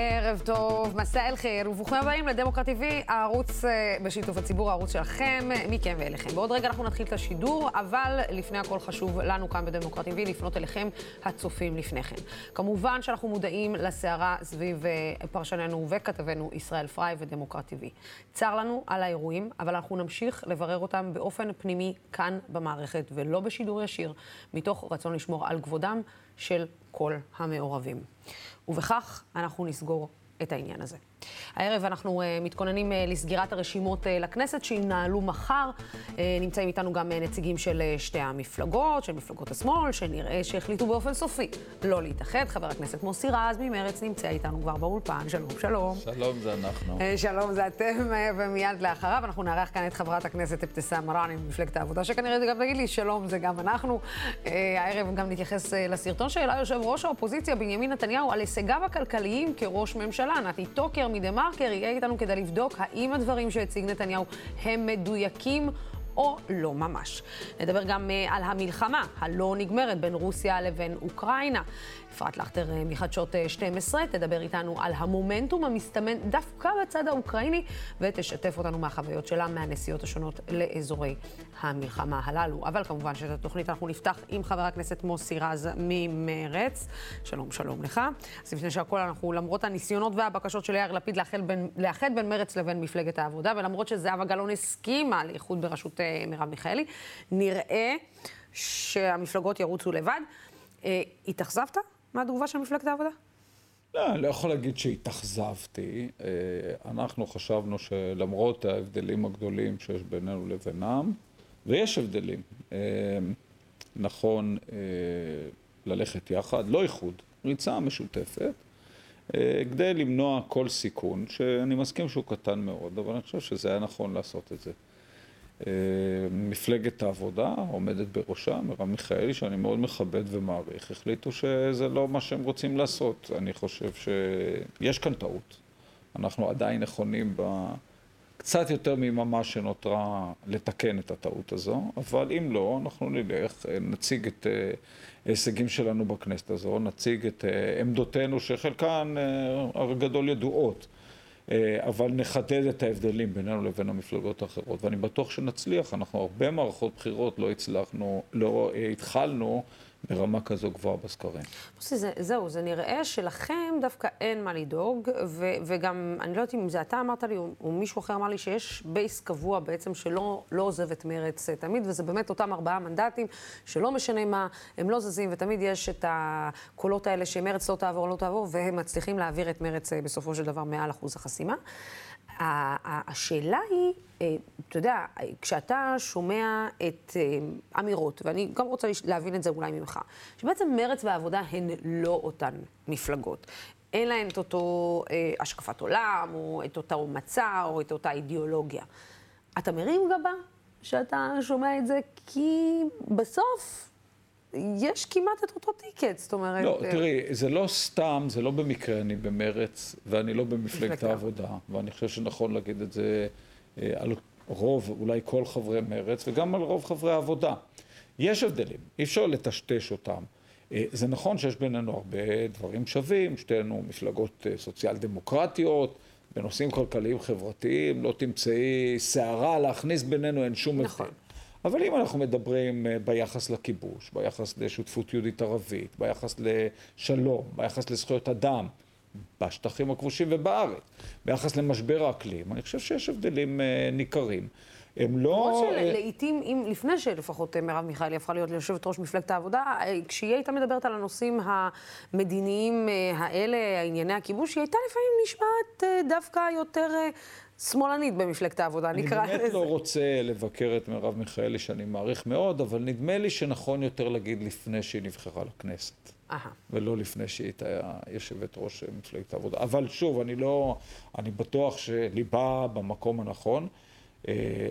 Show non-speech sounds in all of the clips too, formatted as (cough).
ערב טוב, מסע אל חיר, וברוכים הבאים לדמוקרט TV, הערוץ אה, בשיתוף הציבור, הערוץ שלכם, מכם ואליכם. בעוד רגע אנחנו נתחיל את השידור, אבל לפני הכל חשוב לנו כאן בדמוקרט TV לפנות אליכם, הצופים לפני כן. כמובן שאנחנו מודעים לסערה סביב אה, פרשננו וכתבנו ישראל פריי ודמוקרט TV. צר לנו על האירועים, אבל אנחנו נמשיך לברר אותם באופן פנימי כאן במערכת, ולא בשידור ישיר, מתוך רצון לשמור על כבודם של כל המעורבים. ובכך אנחנו נסגור את העניין הזה. הערב אנחנו uh, מתכוננים uh, לסגירת הרשימות uh, לכנסת שינהלו מחר. נמצאים איתנו גם נציגים של שתי המפלגות, של מפלגות השמאל, שנראה שהחליטו באופן סופי לא להתאחד. חבר הכנסת מוסי רז ממרץ נמצא איתנו כבר באולפן. שלום, שלום. שלום, זה אנחנו. שלום, זה אתם, ומיד לאחריו אנחנו נארח כאן את חברת הכנסת אבתיסאם מראענה ממפלגת העבודה, שכנראה גם תגיד לי שלום, זה גם אנחנו. הערב גם נתייחס לסרטון שהעלה יושב ראש האופוזיציה בנימין נתניהו על הישגיו הכלכליים כראש ממשלה. נתי טוקר מדה מרקר יהיה איתנו כדי לבדוק האם הדברים שהציג נתניהו הם מדויקים או לא ממש. נדבר גם uh, על המלחמה הלא נגמרת בין רוסיה לבין אוקראינה. אפרת לכטר אה, מחדשות 12 אה, תדבר איתנו על המומנטום המסתמן דווקא בצד האוקראיני, ותשתף אותנו מהחוויות שלה מהנסיעות השונות לאזורי המלחמה הללו. אבל כמובן שאת התוכנית אנחנו נפתח עם חבר הכנסת מוסי רז ממרץ. שלום, שלום לך. אז לפני שהכל אנחנו, למרות הניסיונות והבקשות של יאיר לפיד לאחד בין, בין מרץ לבין מפלגת העבודה, ולמרות שזהבה גלאון הסכימה לאיחוד בראשות אה, מרב מיכאלי, נראה שהמפלגות ירוצו לבד. התאכזבת? מהתגובה של מפלגת העבודה? לא, אני לא יכול להגיד שהתאכזבתי. אה, אנחנו חשבנו שלמרות ההבדלים הגדולים שיש בינינו לבינם, ויש הבדלים, אה, נכון אה, ללכת יחד, לא איחוד, ריצה משותפת, כדי למנוע כל סיכון, שאני מסכים שהוא קטן מאוד, אבל אני חושב שזה היה נכון לעשות את זה. אה, מפלגת העבודה, עומדת בראשה, מרב מיכאלי, שאני מאוד מכבד ומעריך, החליטו שזה לא מה שהם רוצים לעשות. אני חושב שיש כאן טעות. אנחנו עדיין נכונים ב... קצת יותר מיממה שנותרה לתקן את הטעות הזו, אבל אם לא, אנחנו נלך, נציג את אה, ההישגים שלנו בכנסת הזו, נציג את אה, עמדותינו שחלקן הגדול ידועות. אה, אבל נחדד את ההבדלים בינינו לבין המפלגות האחרות, ואני בטוח שנצליח, אנחנו הרבה מערכות בחירות לא הצלחנו, לא אה, התחלנו ברמה כזו גבוהה בסקרים. זה, זהו, זה נראה שלכם דווקא אין מה לדאוג, ו, וגם, אני לא יודעת אם זה אתה אמרת לי, או, או מישהו אחר אמר לי, שיש בייס קבוע בעצם שלא לא עוזב את מרץ תמיד, וזה באמת אותם ארבעה מנדטים, שלא משנה מה, הם לא זזים, ותמיד יש את הקולות האלה שמרץ לא תעבור, לא תעבור, והם מצליחים להעביר את מרץ אה, בסופו של דבר מעל אחוז החסימה. השאלה היא, אה, אתה יודע, כשאתה שומע את אה, אמירות, ואני גם רוצה להבין את זה אולי ממך, שבעצם מרץ והעבודה הן לא אותן מפלגות. אין להן את אותו אה, השקפת עולם, או את אותו מצע, או את אותה אידיאולוגיה. אתה מרים גבה שאתה שומע את זה, כי בסוף יש כמעט את אותו טיקט, זאת אומרת... לא, אה, תראי, זה לא סתם, זה לא במקרה אני במרץ, ואני לא במפלגת העבודה, ואני חושב שנכון להגיד את זה אה, על רוב, אולי כל חברי מרץ, וגם על רוב חברי העבודה. יש הבדלים, אי אפשר לטשטש אותם. אה, זה נכון שיש בינינו הרבה דברים שווים, שתינו מפלגות סוציאל דמוקרטיות, בנושאים כלכליים חברתיים, לא תמצאי סערה להכניס בינינו, אין שום נכון. אבל אם אנחנו מדברים אה, ביחס לכיבוש, ביחס לשותפות יהודית ערבית, ביחס לשלום, ביחס לזכויות אדם, בשטחים הכבושים ובארץ, ביחס למשבר האקלים, אני חושב שיש הבדלים אה, ניכרים. הם לא... למרות שלעיתים, אם, לפני שלפחות אה, מרב מיכאלי הפכה להיות ליושבת ראש מפלגת העבודה, כשהיא הייתה מדברת על הנושאים המדיניים האלה, ענייני הכיבוש, היא הייתה לפעמים נשמעת דווקא יותר שמאלנית במפלגת העבודה, נקרא לזה. אני באמת לא רוצה לבקר את מרב מיכאלי, שאני מעריך מאוד, אבל נדמה לי שנכון יותר להגיד לפני שהיא נבחרה לכנסת. Aha. ולא לפני שהיא הייתה יושבת ראש מפלגת העבודה. אבל שוב, אני לא, אני בטוח שליבה במקום הנכון. אה,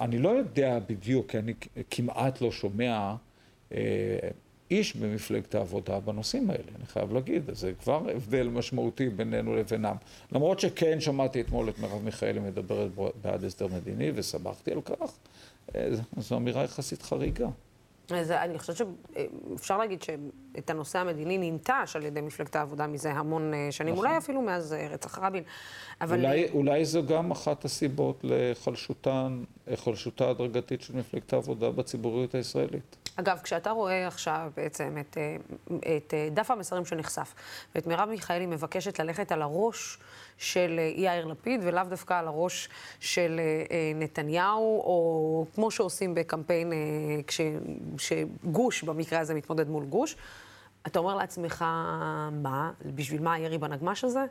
אני לא יודע בדיוק, כי אני כמעט לא שומע אה, איש במפלגת העבודה בנושאים האלה, אני חייב להגיד, זה כבר הבדל משמעותי בינינו לבינם. למרות שכן שמעתי אתמול את מרב מיכאלי מדברת בעד הסדר מדיני ושמחתי על כך, אה, זו אמירה יחסית חריגה. אז אני חושבת שאפשר להגיד שאת הנושא המדיני ננטש על ידי מפלגת העבודה מזה המון אה, שנים, נכון. אולי אפילו מאז אה, רצח רבין. אבל... אולי, אולי זו גם אחת הסיבות לחלשותה ההדרגתית של מפלגת העבודה בציבוריות הישראלית. אגב, כשאתה רואה עכשיו בעצם את, אה, את דף המסרים שנחשף, ואת מרב מיכאלי מבקשת ללכת על הראש של יאיר לפיד, ולאו דווקא על הראש של נתניהו, או כמו שעושים בקמפיין כש... שגוש במקרה הזה מתמודד מול גוש, אתה אומר לעצמך, מה, בשביל מה הירי בנגמ"ש הזה?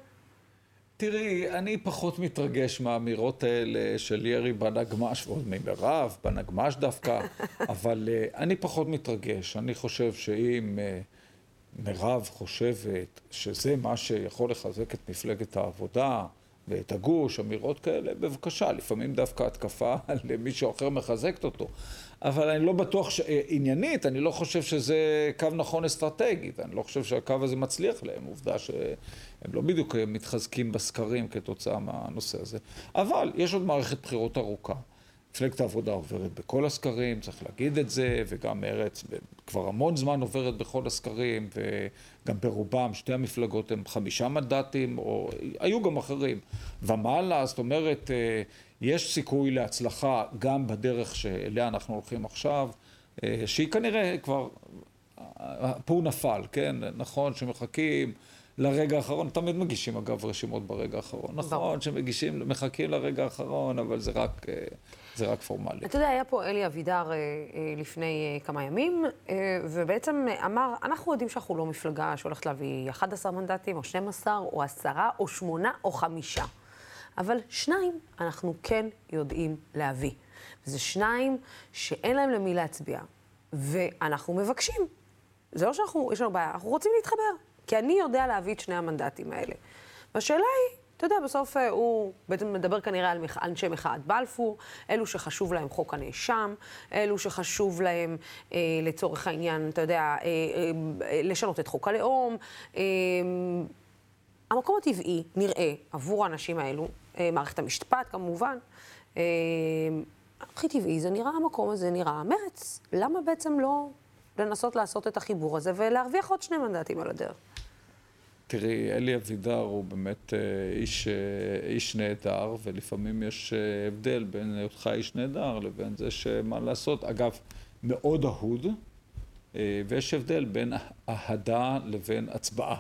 תראי, אני פחות מתרגש מהאמירות האלה של ירי בנגמ"ש, ועוד ממירב, בנגמ"ש דווקא, (laughs) אבל uh, אני פחות מתרגש. אני חושב שאם uh, מירב חושבת שזה מה שיכול לחזק את מפלגת העבודה, ואת הגוש, אמירות כאלה, בבקשה, לפעמים דווקא התקפה (laughs) על מישהו אחר מחזקת אותו. אבל אני לא בטוח, ש... עניינית, אני לא חושב שזה קו נכון אסטרטגית, אני לא חושב שהקו הזה מצליח להם, עובדה שהם לא בדיוק מתחזקים בסקרים כתוצאה מהנושא הזה. אבל יש עוד מערכת בחירות ארוכה. מפלגת העבודה עוברת בכל הסקרים, צריך להגיד את זה, וגם מרצ כבר המון זמן עוברת בכל הסקרים, וגם ברובם שתי המפלגות הן חמישה מנדטים, או היו גם אחרים. ומעלה, זאת אומרת, אה, יש סיכוי להצלחה גם בדרך שאליה אנחנו הולכים עכשיו, אה, שהיא כנראה כבר, פה הוא נפל, כן? נכון שמחכים לרגע האחרון, תמיד מגישים אגב רשימות ברגע האחרון. נכון שמגישים, מחכים לרגע האחרון, אבל זה רק... אה, זה רק פורמלי. אתה יודע, היה פה אלי אבידר אה, לפני כמה ימים, ובעצם אמר, אנחנו יודעים שאנחנו לא מפלגה שהולכת להביא 11 מנדטים, או 12, או 10, או 8, או 5. אבל שניים אנחנו כן יודעים להביא. וזה שניים שאין להם למי להצביע, ואנחנו מבקשים. זה לא שאנחנו, יש לנו בעיה, אנחנו רוצים להתחבר. כי אני יודע להביא את שני המנדטים האלה. והשאלה היא, אתה יודע, בסוף אה, הוא בעצם מדבר כנראה על. אנשי מחאת בלפור, אלו שחשוב להם חוק הנאשם, אלו שחשוב להם, אה, לצורך העניין, אתה יודע, אה, אה, לשנות את חוק הלאום. אה, המקום הטבעי, נראה, עבור האנשים האלו, אה, מערכת המשפט כמובן, אה, הכי טבעי זה נראה, המקום הזה נראה מרץ. למה בעצם לא לנסות לעשות את החיבור הזה ולהרוויח עוד שני מנדטים על הדרך? תראי, אלי אבידר הוא באמת אה, איש, איש נהדר, ולפעמים יש הבדל בין היותך איש נהדר לבין זה שמה לעשות. אגב, מאוד אהוד, ויש הבדל בין אהדה לבין הצבעה.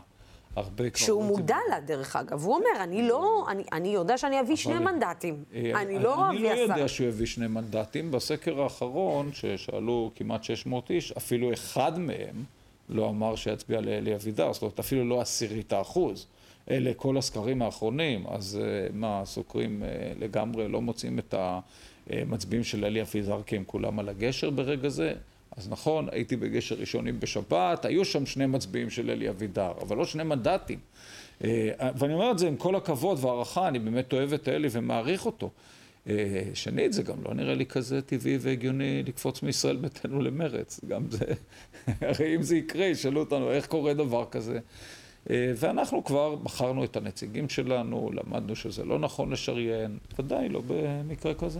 הרבה כבר... שהוא מודע לה, דרך אגב. הוא אומר, אני לא, אני, אני יודע שאני אביא שני מנדטים. אה, אני לא אביא עשרה. אני לא יודע שהוא יביא שני מנדטים. בסקר האחרון, ששאלו כמעט 600 איש, אפילו אחד מהם לא אמר שיצביע לאלי אבידר. זאת אומרת, אפילו לא עשירית האחוז. אלה כל הסקרים האחרונים. אז אה, מה, הסוקרים אה, לגמרי לא מוצאים את המצביעים של אלי אבידר כי הם כולם על הגשר ברגע זה? אז נכון, הייתי בגשר ראשונים בשבת, היו שם שני מצביעים של אלי אבידר, אבל לא שני מנדטים. אה, ואני אומר את זה עם כל הכבוד והערכה, אני באמת אוהב את אלי ומעריך אותו. אה, שנית, זה גם לא נראה לי כזה טבעי והגיוני לקפוץ מישראל ביתנו למרץ. גם זה, (laughs) הרי אם זה יקרה, ישאלו אותנו איך קורה דבר כזה. אה, ואנחנו כבר בחרנו את הנציגים שלנו, למדנו שזה לא נכון לשריין, ודאי לא במקרה כזה.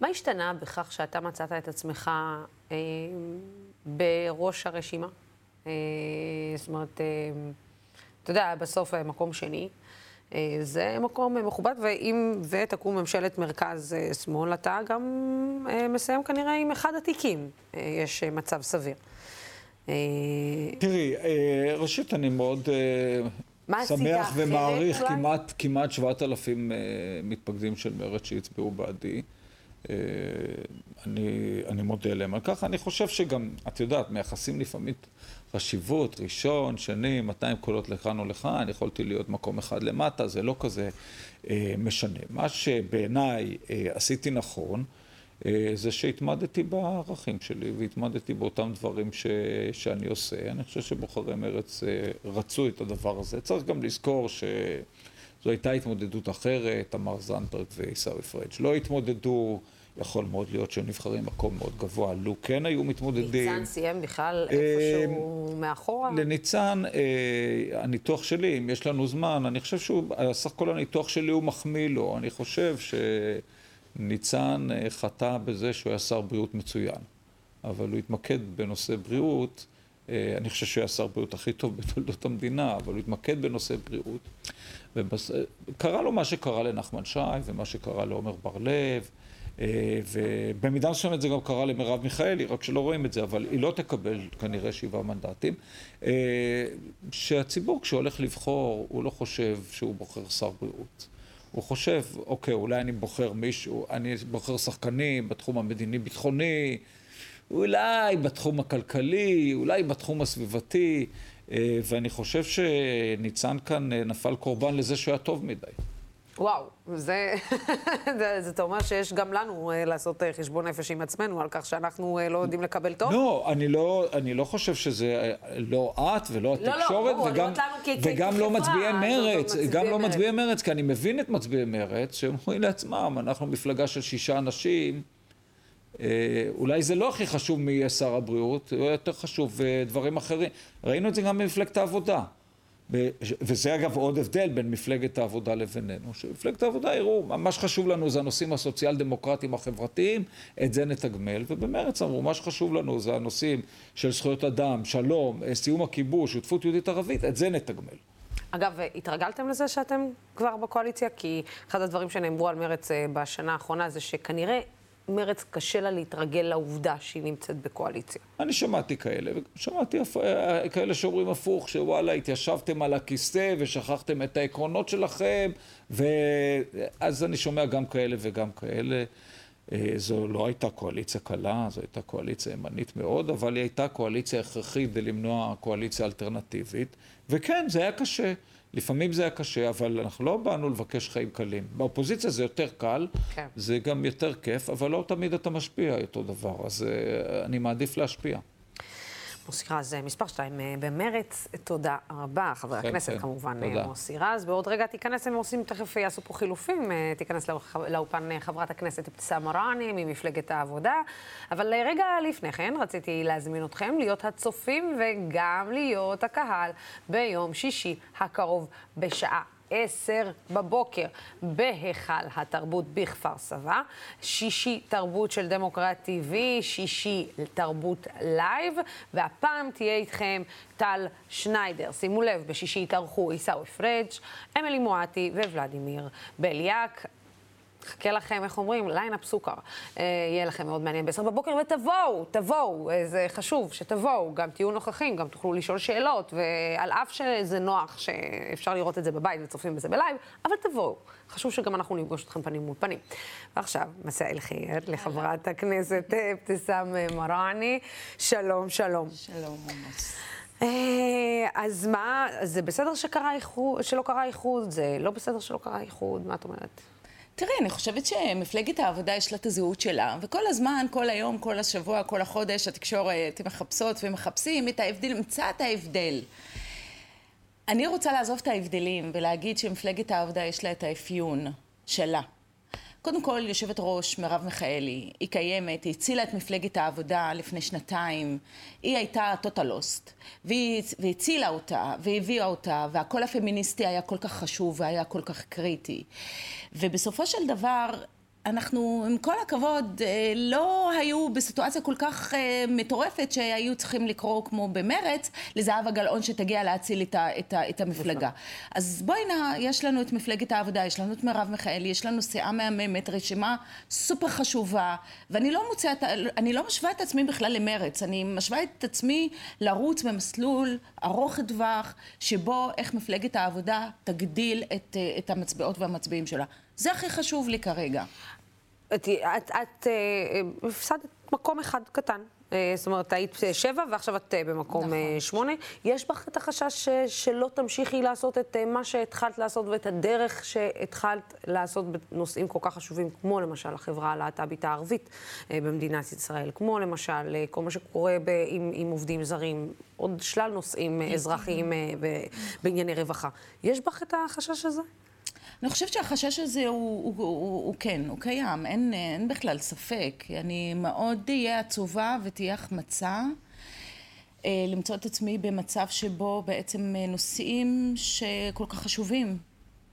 מה השתנה בכך שאתה מצאת את עצמך אה, בראש הרשימה? אה, זאת אומרת, אה, אתה יודע, בסוף אה, מקום שני. אה, זה מקום מכובד, ואם ותקום ממשלת מרכז-שמאל, אה, אתה גם אה, מסיים כנראה עם אחד התיקים. יש מצב סביר. תראי, ראשית, אני מאוד שמח ומעריך כמעט, כמעט 7,000 אה, מתפקדים של מרצ שהצביעו בעדי. אני, אני מודה להם על כך. אני חושב שגם, את יודעת, מייחסים לפעמים חשיבות, ראשון, שני, 200 קולות לכאן או לכאן, יכולתי להיות מקום אחד למטה, זה לא כזה אה, משנה. מה שבעיניי אה, עשיתי נכון, אה, זה שהתמדתי בערכים שלי והתמדתי באותם דברים ש, שאני עושה. אני חושב שבוחרי מרץ אה, רצו את הדבר הזה. צריך גם לזכור ש... זו הייתה התמודדות אחרת, תמר זנדברג ועיסאווי פריג' לא התמודדו, יכול מאוד להיות שהם נבחרים מקום מאוד גבוה, לו כן היו מתמודדים. ניצן סיים בכלל איפשהו אה, מאחורה? לניצן, אה, הניתוח שלי, אם יש לנו זמן, אני חושב שהוא, סך הכל הניתוח שלי הוא מחמיא לו. אני חושב שניצן אה, חטא בזה שהוא היה שר בריאות מצוין. אבל הוא התמקד בנושא בריאות. אני חושב שהוא היה שר הבריאות הכי טוב בתולדות המדינה, אבל הוא התמקד בנושא בריאות. וקרה לו מה שקרה לנחמן שי, ומה שקרה לעומר בר-לב, אה, ובמידה מסוימת זה גם קרה למרב מיכאלי, רק שלא רואים את זה, אבל היא לא תקבל כנראה שבעה מנדטים. אה, שהציבור כשהוא הולך לבחור, הוא לא חושב שהוא בוחר שר בריאות. הוא חושב, אוקיי, אולי אני בוחר מישהו, אני בוחר שחקנים בתחום המדיני-ביטחוני, אולי בתחום הכלכלי, אולי בתחום הסביבתי, אה, ואני חושב שניצן כאן נפל קורבן לזה שהוא היה טוב מדי. וואו, זה, (laughs) זה, זה אומר שיש גם לנו uh, לעשות uh, חשבון נפש עם עצמנו על כך שאנחנו uh, לא יודעים לקבל טוב? לא, אני לא, אני לא חושב שזה לא את ולא התקשורת, לא, לא, וגם, וגם לא מצביעי מרץ, לא גם לא מצביעי מרץ, כי אני מבין את מצביעי מרץ, שהם אומרים לעצמם, אנחנו מפלגה של שישה אנשים, אולי זה לא הכי חשוב מי יהיה שר הבריאות, יותר חשוב דברים אחרים. ראינו את זה גם במפלגת העבודה. וזה אגב עוד הבדל בין מפלגת העבודה לבינינו, שמפלגת העבודה יראו, מה שחשוב לנו זה הנושאים הסוציאל דמוקרטיים החברתיים, את זה נתגמל, ובמרץ אמרו, מה שחשוב לנו זה הנושאים של זכויות אדם, שלום, סיום הכיבוש, שותפות יהודית ערבית, את זה נתגמל. אגב, התרגלתם לזה שאתם כבר בקואליציה? כי אחד הדברים שנאמרו על מרץ אה, בשנה האחרונה זה שכנראה מרץ קשה לה להתרגל לעובדה שהיא נמצאת בקואליציה. אני שמעתי כאלה, ושמעתי אה, כאלה שאומרים הפוך, שוואלה, התיישבתם על הכיסא ושכחתם את העקרונות שלכם, ואז אני שומע גם כאלה וגם כאלה. אה, זו לא הייתה קואליציה קלה, זו הייתה קואליציה ימנית מאוד, אבל היא הייתה קואליציה הכרחית כדי למנוע קואליציה אלטרנטיבית, וכן, זה היה קשה. לפעמים זה היה קשה, אבל אנחנו לא באנו לבקש חיים קלים. באופוזיציה זה יותר קל, כן. זה גם יותר כיף, אבל לא תמיד אתה משפיע אותו דבר, אז uh, אני מעדיף להשפיע. מוסי רז, אה, מספר שתיים אה, במרץ, תודה רבה. חבר כן, הכנסת כן. כמובן, תודה. מוסי רז. בעוד רגע תיכנס, הם עושים, תכף יעשו פה חילופים, תיכנס לאופן חברת הכנסת אבתיסאם מראענה ממפלגת העבודה. אבל רגע לפני כן, רציתי להזמין אתכם להיות הצופים וגם להיות הקהל ביום שישי הקרוב בשעה עשר בבוקר בהיכל התרבות בכפר סבא, שישי תרבות של דמוקרט TV, שישי תרבות לייב, והפעם תהיה איתכם טל שניידר. שימו לב, בשישי יתארחו עיסאווי פריג', אמילי מואטי וולדימיר בליאק. חכה לכם, איך אומרים? ליינאפ סוכר. אה, יהיה לכם מאוד מעניין בעשר בבוקר, ותבואו, תבואו, אה, זה חשוב שתבואו, גם תהיו נוכחים, גם תוכלו לשאול שאלות, ועל אף שזה נוח שאפשר לראות את זה בבית וצופים בזה בלייב, אבל תבואו. חשוב שגם אנחנו נפגוש אתכם פנים מול פנים. ועכשיו, מסע אל חיר לחברת הכנסת אבתיסאם מראענה. שלום, שלום. שלום, עמוס. אה, אז מה, זה בסדר שקרה איחוד, שלא קרה איחוד? זה לא בסדר שלא קרה איחוד? מה את אומרת? תראי, אני חושבת שמפלגת העבודה יש לה את הזהות שלה, וכל הזמן, כל היום, כל השבוע, כל החודש, התקשורת מחפשות ומחפשים את ההבדל, נמצא את ההבדל. אני רוצה לעזוב את ההבדלים ולהגיד שמפלגת העבודה יש לה את האפיון שלה. קודם כל, יושבת ראש מרב מיכאלי, היא קיימת, היא הצילה את מפלגת העבודה לפני שנתיים, היא הייתה טוטלוסט, והיא, והיא הצילה אותה, והביאה אותה, והקול הפמיניסטי היה כל כך חשוב והיה כל כך קריטי. ובסופו של דבר, אנחנו, עם כל הכבוד, אה, לא היו בסיטואציה כל כך אה, מטורפת שהיו צריכים לקרוא כמו במרץ לזהבה גלאון שתגיע להציל את, ה, את, ה, את המפלגה. אז בואי נא, יש לנו את מפלגת העבודה, יש לנו את מרב מיכאלי, יש לנו סיעה מהממת, רשימה סופר חשובה, ואני לא מוצאת, אני לא משווה את עצמי בכלל למרץ, אני משווה את עצמי לרוץ במסלול ארוך טווח, שבו איך מפלגת העבודה תגדיל את, אה, את המצביעות והמצביעים שלה. זה הכי חשוב לי כרגע. את, את, את אה, הפסדת מקום אחד קטן. אה, זאת אומרת, היית שבע ועכשיו את אה, במקום נכון. שמונה. יש בך את החשש שלא תמשיכי לעשות את מה שהתחלת לעשות ואת הדרך שהתחלת לעשות בנושאים כל כך חשובים, כמו למשל החברה הלהט"בית הערבית במדינת ישראל, כמו למשל כל מה שקורה ב, עם, עם עובדים זרים, עוד שלל נושאים אזרחיים בענייני רווחה. יש בך את החשש הזה? אני חושבת שהחשש הזה הוא, הוא, הוא, הוא כן, הוא קיים, אין, אין בכלל ספק. אני מאוד אהיה עצובה ותהיה החמצה אה, למצוא את עצמי במצב שבו בעצם נושאים שכל כך חשובים,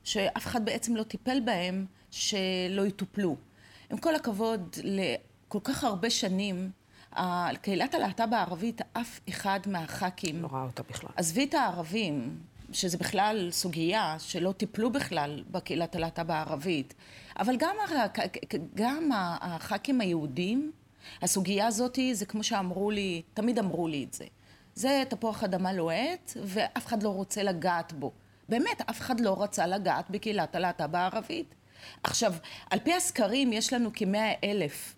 שאף אחד בעצם לא טיפל בהם, שלא יטופלו. עם כל הכבוד, לכל כך הרבה שנים קהילת הלהט"ב הערבית, אף אחד מהח"כים... לא ראה אותה בכלל. עזבי את הערבים, שזה בכלל סוגיה שלא טיפלו בכלל בקהילת הלהט"ב הערבית, אבל גם, גם הח"כים היהודים, הסוגיה הזאת זה כמו שאמרו לי, תמיד אמרו לי את זה. זה תפוח אדמה לוהט, ואף אחד לא רוצה לגעת בו. באמת, אף אחד לא רצה לגעת בקהילת הלהט"ב הערבית. עכשיו, על פי הסקרים יש לנו כמאה אלף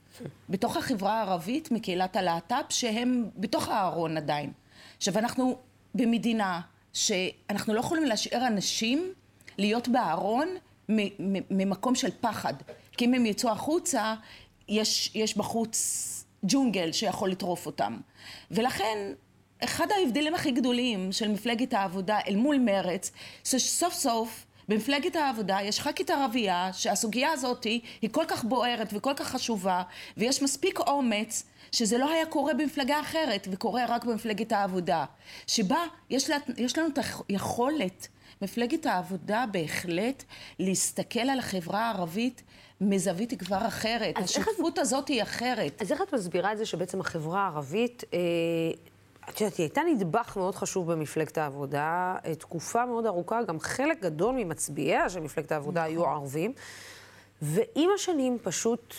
בתוך החברה הערבית מקהילת הלהט"ב שהם בתוך הארון עדיין. עכשיו, אנחנו במדינה שאנחנו לא יכולים להשאיר אנשים להיות בארון ממקום של פחד. כי אם הם יצאו החוצה, יש, יש בחוץ ג'ונגל שיכול לטרוף אותם. ולכן, אחד ההבדלים הכי גדולים של מפלגת העבודה אל מול מרץ, זה שסוף סוף במפלגת העבודה יש ח"כית ערבייה שהסוגיה הזאת היא כל כך בוערת וכל כך חשובה ויש מספיק אומץ שזה לא היה קורה במפלגה אחרת וקורה רק במפלגת העבודה שבה יש, לה, יש לנו את היכולת מפלגת העבודה בהחלט להסתכל על החברה הערבית מזווית כבר אחרת. השותפות את... הזאת היא אחרת. אז איך את מסבירה את זה שבעצם החברה הערבית, אה, את יודעת, היא הייתה נדבך מאוד חשוב במפלגת העבודה, אה, תקופה מאוד ארוכה, גם חלק גדול ממצביעיה של מפלגת העבודה נכון. היו ערבים, ועם השנים פשוט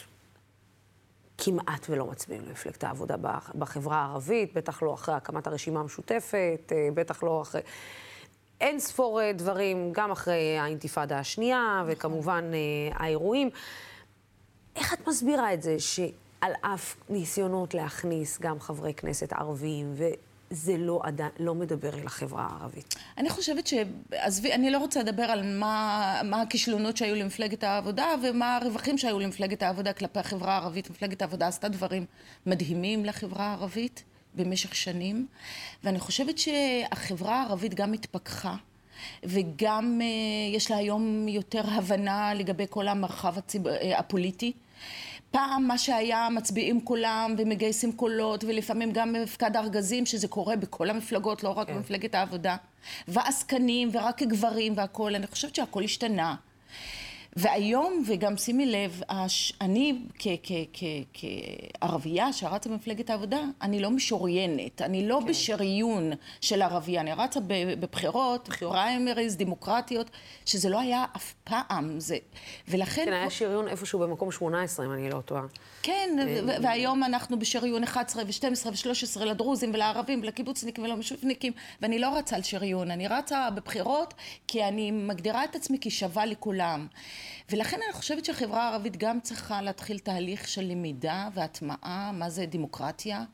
כמעט ולא מצביעים למפלגת העבודה בחברה הערבית, בטח לא אחרי הקמת הרשימה המשותפת, אה, בטח לא אחרי... אין ספור אה, דברים, גם אחרי האינתיפאדה השנייה, נכון. וכמובן אה, האירועים. איך את מסבירה את זה שעל אף ניסיונות להכניס גם חברי כנסת ערבים, וזה לא, עדיין, לא מדבר אל החברה הערבית? אני חושבת ש... עזבי, אני לא רוצה לדבר על מה, מה הכישלונות שהיו למפלגת העבודה ומה הרווחים שהיו למפלגת העבודה כלפי החברה הערבית. מפלגת העבודה עשתה דברים מדהימים לחברה הערבית. במשך שנים, ואני חושבת שהחברה הערבית גם התפכחה. וגם uh, יש לה היום יותר הבנה לגבי כל המרחב הציב... uh, הפוליטי. פעם מה שהיה מצביעים כולם ומגייסים קולות ולפעמים גם מפקד ארגזים שזה קורה בכל המפלגות לא רק כן. במפלגת העבודה. ועסקנים ורק גברים והכול אני חושבת שהכל השתנה. והיום, וגם שימי לב, אני כערבייה שרצה במפלגת העבודה, אני לא משוריינת, אני לא כן. בשריון של ערבייה, אני רצה בבחירות, פריימריז, דמוקרטיות, שזה לא היה אף פעם, זה... ולכן... כן, היה שריון איפשהו במקום 18, אם אני לא טועה. כן, אה, והיום אנחנו בשריון 11 ו-12 ו-13 לדרוזים ולערבים ולקיבוצניקים ולמשופניקים, ואני לא רצה על שריון, אני רצה בבחירות כי אני מגדירה את עצמי כשווה לכולם. ולכן אני חושבת שהחברה הערבית גם צריכה להתחיל תהליך של למידה והטמעה, מה זה דמוקרטיה,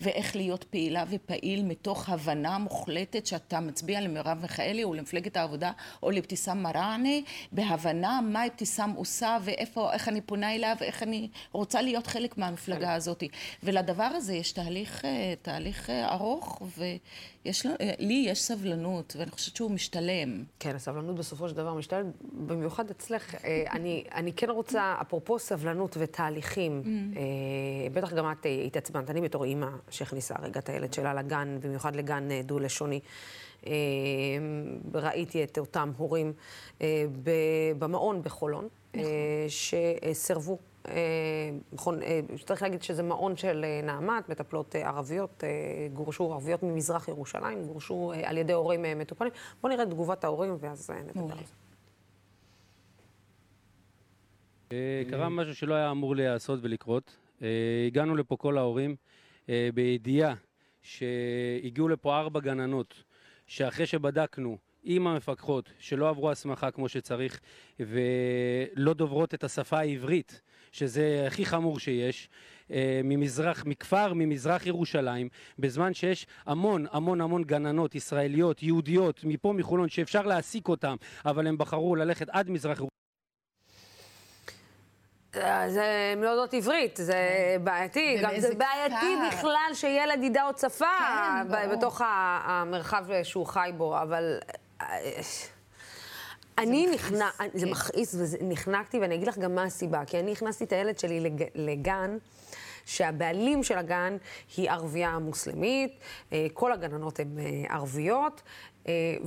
ואיך להיות פעילה ופעיל מתוך הבנה מוחלטת שאתה מצביע למרב מיכאלי או למפלגת העבודה או לאבתיסאם מראענה, בהבנה מה אבתיסאם עושה ואיפה, איך אני פונה אליו, איך אני רוצה להיות חלק מהמפלגה הזאת. ולדבר הזה יש תהליך, אה, תהליך אה, ארוך ויש אה, לי יש סבלנות ואני חושבת שהוא משתלם. כן, הסבלנות בסופו של דבר משתלם, במיוחד אצלך. אני, אני כן רוצה, אפרופו סבלנות ותהליכים, mm. בטח גם את התעצבנת, אני בתור אימא אימא שהכניסה רגע את הילד שלה לגן, במיוחד לגן אה, דו-לשוני. אה, ראיתי את אותם הורים אה, במעון בחולון, נכון. שסירבו. נכון, צריך להגיד שזה מעון של נעמת, מטפלות ערביות, גורשו ערביות ממזרח ירושלים, גורשו על ידי הורים מטופלים. בואו נראה את תגובת ההורים ואז נדבר על זה. קרה משהו שלא היה אמור להיעשות ולקרות. הגענו לפה כל ההורים. אה, בידיעה שהגיעו לפה ארבע גננות, שאחרי שבדקנו עם המפקחות שלא עברו הסמכה כמו שצריך ולא דוברות את השפה העברית, שזה הכי חמור שיש, אה, ממזרח, מכפר ממזרח ירושלים, בזמן שיש המון המון המון גננות ישראליות, יהודיות, מפה מחולון, שאפשר להעסיק אותם, אבל הם בחרו ללכת עד מזרח ירושלים. זה לא יודעות עברית, זה כן. בעייתי. גם זה בעייתי בכלל שילד ידע עוד שפה כן, בתוך המרחב שהוא חי בו, אבל... אה, אני נכנע, זה מכעיס ונחנקתי, ואני אגיד לך גם מה הסיבה. כי אני הכנסתי את הילד שלי לגן. שהבעלים של הגן היא ערבייה מוסלמית, אה, כל הגננות הן אה, ערביות,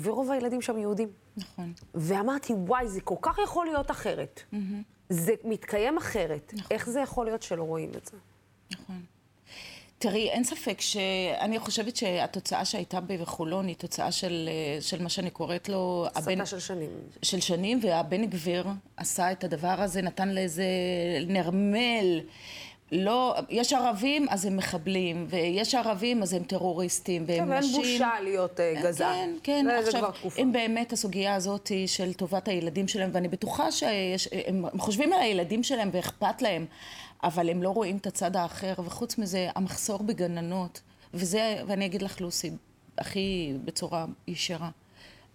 ורוב הילדים שם יהודים. נכון. ואמרתי, וואי, זה כל כך יכול להיות אחרת. Mm-hmm. זה מתקיים אחרת. נכון. איך זה יכול להיות שלא רואים את זה? נכון. תראי, אין ספק שאני חושבת שהתוצאה שהייתה בחולון היא תוצאה של, של מה שאני קוראת לו... הסתה הבן, של שנים. של שנים, והבן גביר עשה את הדבר הזה, נתן לאיזה נרמל. לא, יש ערבים אז הם מחבלים, ויש ערבים אז הם טרוריסטים, והם כן, נשים... כן, ואין בושה להיות uh, גזען. כן, כן, עכשיו, אם באמת הסוגיה הזאת היא של טובת הילדים שלהם, ואני בטוחה שהם חושבים על הילדים שלהם ואכפת להם, אבל הם לא רואים את הצד האחר, וחוץ מזה, המחסור בגננות, וזה, ואני אגיד לך, לוסי, הכי בצורה ישרה,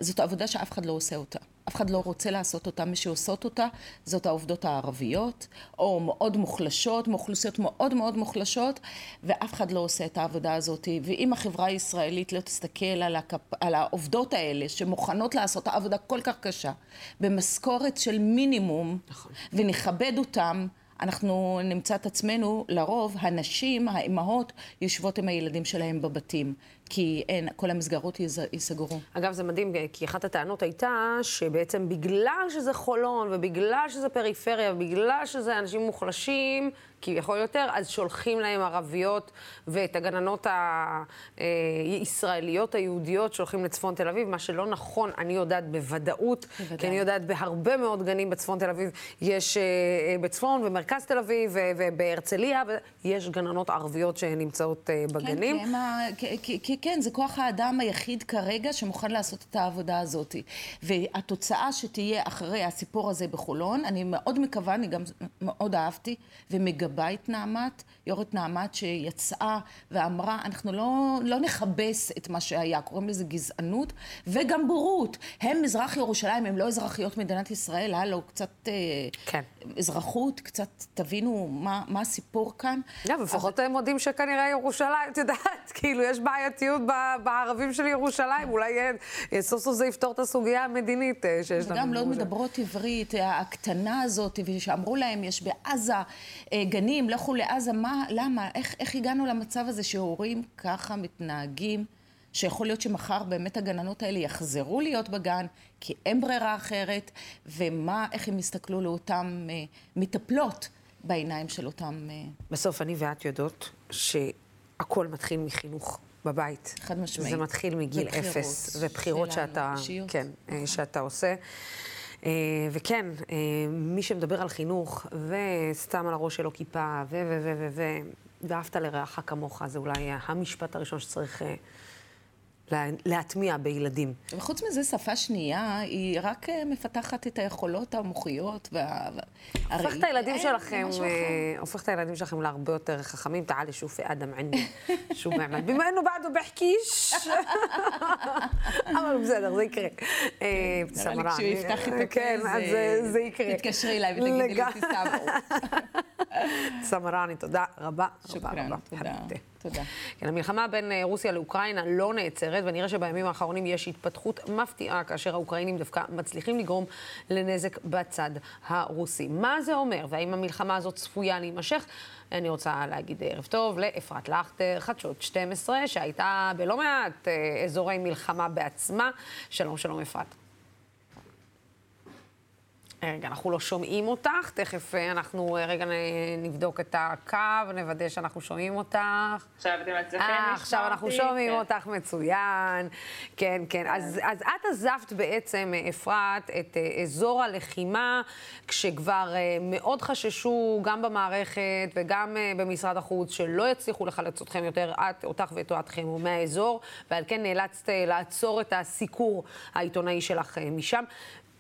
זאת עבודה שאף אחד לא עושה אותה. אף אחד לא רוצה לעשות אותה, מי שעושות אותה זאת העובדות הערביות, או מאוד מוחלשות, מאוכלוסיות מאוד מאוד מוחלשות, ואף אחד לא עושה את העבודה הזאת. ואם החברה הישראלית לא תסתכל על, הקפ... על העובדות האלה, שמוכנות לעשות עבודה כל כך קשה, במשכורת של מינימום, נכון. ונכבד אותם, אנחנו נמצא את עצמנו, לרוב, הנשים, האימהות, יושבות עם הילדים שלהם בבתים. כי אין, כל המסגרות ייסגרו. אגב, זה מדהים, כי אחת הטענות הייתה שבעצם בגלל שזה חולון, ובגלל שזה פריפריה, ובגלל שזה אנשים מוחלשים, כביכול יותר, אז שולחים להם ערביות, ואת הגננות הישראליות היהודיות שולחים לצפון תל אביב, מה שלא נכון, אני יודעת בוודאות, בוודאי. כי אני יודעת בהרבה מאוד גנים בצפון תל אביב, יש אה, בצפון ומרכז תל אביב ובהרצליה, יש גננות ערביות שנמצאות אה, בגנים. כן, כי, כי, כן, זה כוח האדם היחיד כרגע שמוכן לעשות את העבודה הזאת. והתוצאה שתהיה אחרי הסיפור הזה בחולון, אני מאוד מקווה, אני גם מאוד אהבתי ומגבה את נעמת, יו"רת נעמת שיצאה ואמרה, אנחנו לא, לא נכבס את מה שהיה, קוראים לזה גזענות וגם בורות. הם מזרח ירושלים, הם לא אזרחיות מדינת ישראל, הלו, קצת אה, כן. אזרחות, קצת תבינו מה, מה הסיפור כאן. לא, לפחות הם מודים שכנראה ירושלים, את יודעת, (laughs) כאילו, יש בעייתיות. בערבים של ירושלים, אולי סוף סוף זה יפתור את הסוגיה המדינית אה, שיש לנו. וגם לא מדברות עברית, הקטנה הזאת, ושאמרו להם, יש בעזה אה, גנים, לכו לעזה, מה, למה, איך, איך הגענו למצב הזה שהורים ככה מתנהגים? שיכול להיות שמחר באמת הגננות האלה יחזרו להיות בגן, כי אין ברירה אחרת, ומה, איך הם יסתכלו לאותן אה, מטפלות בעיניים של אותם... אה... בסוף אני ואת יודעות שהכל מתחיל מחינוך. בבית. חד משמעית. זה מתחיל מגיל ובחירות, אפס, ובחירות שאתה, כן, נכון. שאתה עושה. אה, וכן, אה, מי שמדבר על חינוך, וסתם על הראש שלו כיפה, ו... ו... ו... ו... ואהבת לרעך כמוך, זה אולי המשפט הראשון שצריך להטמיע בילדים. וחוץ מזה, שפה שנייה היא רק אה, מפתחת את היכולות המוחיות וה... הופך את הילדים שלכם, אה, הופך את הילדים שלכם להרבה יותר חכמים. תעלי שופי אדם עני, (laughs) שו מעמד. במה אינו בעדו בחקיש. אבל בסדר, זה יקרה. סמרה. כשהוא יפתח את הפה, כן, אז זה יקרה. תתקשרי אליי ותגידי לי, תסתעבו. (laughs) סמרני, תודה רבה. שוכרן, תודה. תודה. כן, המלחמה בין אה, רוסיה לאוקראינה לא נעצרת, ונראה שבימים האחרונים יש התפתחות מפתיעה, כאשר האוקראינים דווקא מצליחים לגרום לנזק בצד הרוסי. מה זה אומר, והאם המלחמה הזאת צפויה להימשך? אני רוצה להגיד ערב טוב לאפרת לכטר, חדשות 12, שהייתה בלא מעט אה, אזורי מלחמה בעצמה. שלום, שלום אפרת. רגע, אנחנו לא שומעים אותך, תכף אה, אנחנו אה, רגע נבדוק את הקו, נוודא שאנחנו שומעים אותך. עכשיו אתם מצליחים לשמוע אותי? עכשיו אנחנו שומעים כן. אותך מצוין. כן, כן. אז, אז את עזבת בעצם, אה, אפרת, את אזור הלחימה, כשכבר מאוד חששו, גם במערכת וגם במשרד החוץ, שלא יצליחו לחלץ אתכם יותר, את, אותך ואת תואתכם מהאזור, ועל כן נאלצת לעצור את הסיקור העיתונאי שלך משם.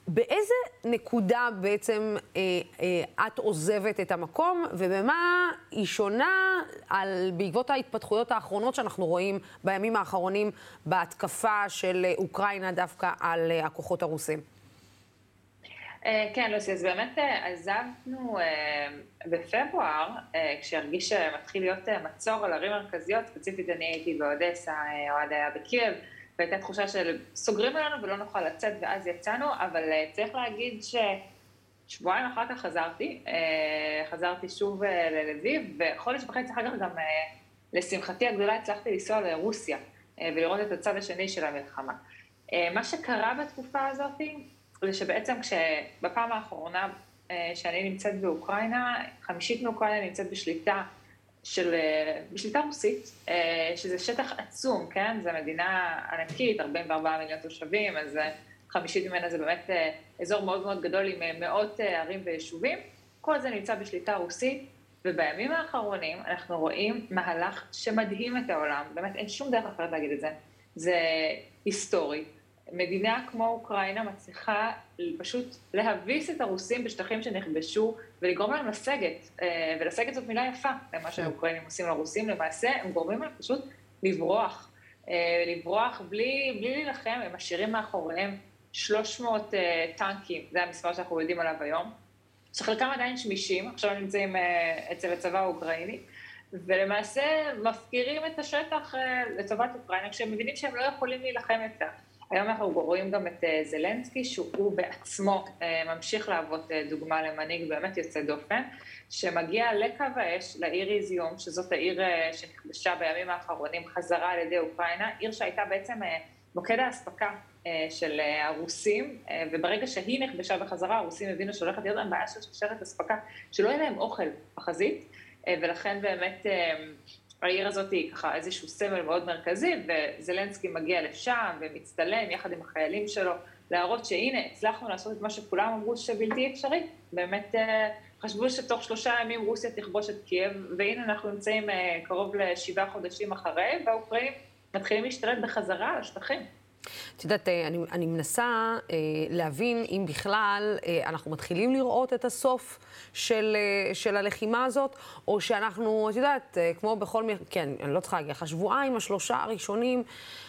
באיזה נקודה בעצם אה, אה, את עוזבת את המקום, ובמה היא שונה על, בעקבות ההתפתחויות האחרונות שאנחנו רואים בימים האחרונים בהתקפה של אוקראינה דווקא על אה, הכוחות הרוסים? אה, כן, לוסי, אז באמת אה, עזבנו אה, בפברואר, כשהרגיש שמתחיל להיות מצור על ערים מרכזיות, ספציפית אני הייתי באודסה, אוהד היה בקייב. והייתה תחושה של סוגרים עלינו ולא נוכל לצאת, ואז יצאנו, אבל אה, צריך להגיד ששבועיים אחר כך חזרתי, אה, חזרתי שוב אה, ללביב, וחודש וחצי אחר כך גם, לשמחתי הגדולה, הצלחתי לנסוע לרוסיה ולראות את הצד השני של המלחמה. מה שקרה בתקופה הזאת, זה שבעצם כשבפעם האחרונה שאני נמצאת באוקראינה, חמישית מאוקראינה נמצאת בשליטה של, בשליטה רוסית, שזה שטח עצום, כן? זו מדינה ענקית, 44 מיליון תושבים, אז חמישית ממנה זה באמת אזור מאוד מאוד גדול עם מאות ערים ויישובים. כל זה נמצא בשליטה רוסית, ובימים האחרונים אנחנו רואים מהלך שמדהים את העולם, באמת אין שום דרך אחרת להגיד את זה, זה היסטורי. מדינה כמו אוקראינה מצליחה פשוט להביס את הרוסים בשטחים שנכבשו ולגרום להם לסגת, אה, ולסגת זאת מילה יפה למה כן. שהאוקראינים עושים לרוסים, למעשה הם גורמים להם פשוט לברוח, אה, לברוח בלי, בלי להילחם, הם משאירים מאחוריהם 300 אה, טנקים, זה המספר שאנחנו יודעים עליו היום, שחלקם עדיין שמישים, עכשיו נמצאים אצל הצבא האוקראיני, ולמעשה מפקירים את השטח לטובת אוקראינה, כשהם מבינים שהם לא יכולים להילחם יותר. היום אנחנו רואים גם את אה, זלנסקי, שהוא בעצמו אה, ממשיך להוות אה, דוגמה למנהיג באמת יוצא דופן, שמגיע לקו האש, לעיר איזיום, שזאת העיר שנכבשה בימים האחרונים חזרה על ידי אוקראינה, עיר שהייתה בעצם מוקד האספקה של הרוסים, וברגע שהיא נכבשה בחזרה, הרוסים הבינו שהולכת להיות להם בעיה של שרשרת אספקה, שלא יהיה להם אוכל בחזית, ולכן באמת העיר הזאת היא ככה איזשהו סמל מאוד מרכזי, וזלנסקי מגיע לשם ומצטלם יחד עם החיילים שלו, להראות שהנה, הצלחנו לעשות את מה שכולם אמרו שבלתי אפשרי. באמת אה, חשבו שתוך שלושה ימים רוסיה תכבוש את קייב, והנה אנחנו נמצאים אה, קרוב לשבעה חודשים אחרי, והאוקראינים מתחילים להשתלט בחזרה על השטחים. את יודעת, אה, אני, אני מנסה אה, להבין אם בכלל אה, אנחנו מתחילים לראות את הסוף של, אה, של הלחימה הזאת, או שאנחנו, את יודעת, אה, כמו בכל... מ... כן, אני לא צריכה להגיד לך, השבועיים, השלושה הראשונים,